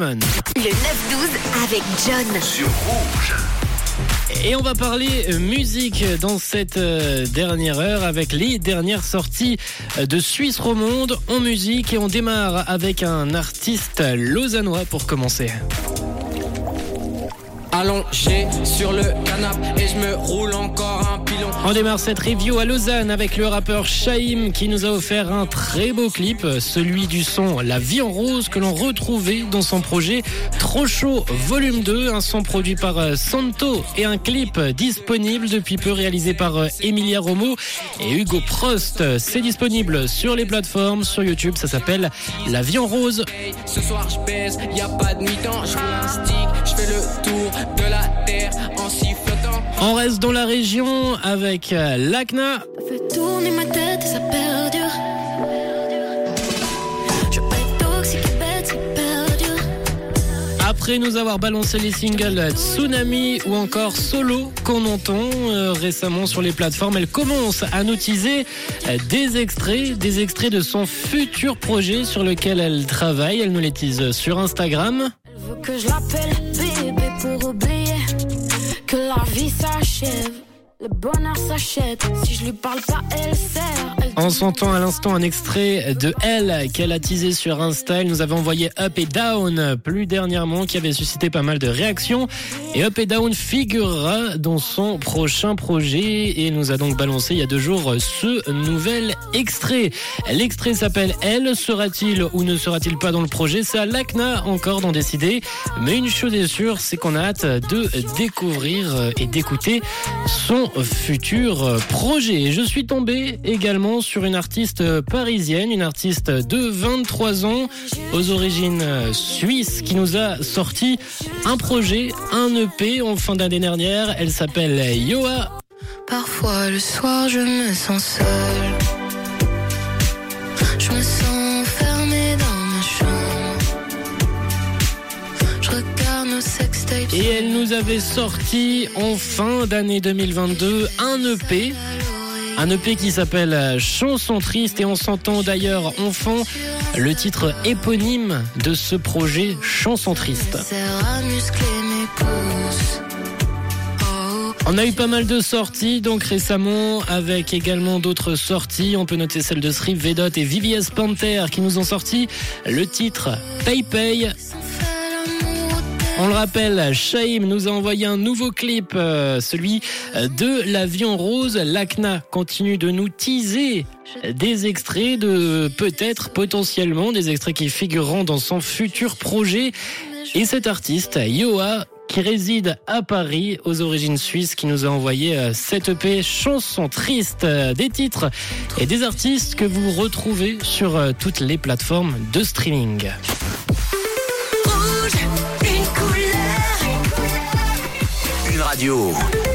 Le 9-12 avec John. sur rouge. Et on va parler euh, musique dans cette euh, dernière heure avec les dernières sorties euh, de Suisse Romonde en musique et on démarre avec un artiste lausannois pour commencer. Allongé sur le canapé et je me roule encore un. On démarre cette review à Lausanne avec le rappeur Shaim qui nous a offert un très beau clip, celui du son La vie en rose que l'on retrouvait dans son projet Trop chaud volume 2, un son produit par euh, Santo et un clip disponible depuis peu réalisé par euh, Emilia Romo et Hugo Prost. C'est disponible sur les plateformes, sur YouTube, ça s'appelle La vie en rose. Ce soir je baise, y a pas de mi-temps, je roule un stick, je fais le tour de la terre en sifflotant. On reste dans la région avec euh, l'ACNA. fait tourner ma tête et ça perdure. Je peux être toxique et bête, c'est perdure. Après nous avoir balancé les singles Tsunami ou encore Solo qu'on entend euh, récemment sur les plateformes, elle commence à nous teaser euh, des extraits, des extraits de son futur projet sur lequel elle travaille. Elle nous les tease sur Instagram. Elle veut que je l'appelle bébé pour oublier que la vie s'achève. Le bonheur s'achète. Si je lui parle pas, elle sert. Elle On s'entend à l'instant un extrait de Elle qu'elle a teasé sur Insta. Elle nous avait envoyé Up et Down plus dernièrement qui avait suscité pas mal de réactions. Et Up et Down figurera dans son prochain projet et nous a donc balancé il y a deux jours ce nouvel extrait. L'extrait s'appelle Elle. Sera-t-il ou ne sera-t-il pas dans le projet? C'est à l'ACNA encore d'en décider. Mais une chose est sûre, c'est qu'on a hâte de découvrir et d'écouter son futur projet. Et Je suis tombé également sur une artiste parisienne, une artiste de 23 ans, aux origines suisses, qui nous a sorti un projet, un EP en fin d'année dernière. Elle s'appelle Yoa. Parfois le soir je me sens seule. Je me sens Nous avait sorti en fin d'année 2022 un EP. Un EP qui s'appelle Chanson triste et on s'entend d'ailleurs en fond le titre éponyme de ce projet Chanson triste. On a eu pas mal de sorties donc récemment avec également d'autres sorties. On peut noter celle de Sriv Vedot et VVS Panther qui nous ont sorti le titre Pay Pay. On le rappelle, Shaim nous a envoyé un nouveau clip, euh, celui de l'avion rose. L'ACNA continue de nous teaser des extraits de peut-être potentiellement des extraits qui figureront dans son futur projet. Et cet artiste, Yoa, qui réside à Paris, aux origines suisses, qui nous a envoyé euh, cette EP chanson triste, euh, des titres et des artistes que vous retrouvez sur euh, toutes les plateformes de streaming. Radio.